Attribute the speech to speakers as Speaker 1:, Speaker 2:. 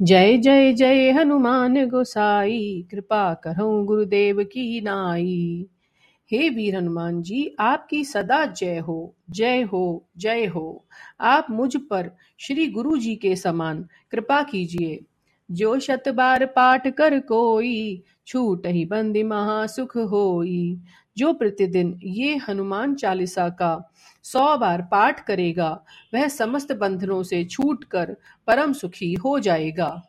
Speaker 1: जय जय जय हनुमान गोसाई, कृपा करो गुरुदेव की नाई। हे वीर हनुमान जी, आपकी सदा जय हो जय हो जय हो। आप मुझ पर श्री गुरु जी के समान कृपा कीजिए। जो शत बार पाठ कर कोई, छूट ही बंदी महासुख होई। जो प्रतिदिन ये हनुमान चालीसा का सौ बार पाठ करेगा, वह समस्त बंधनों से छूट कर परम सुखी हो जाएगा।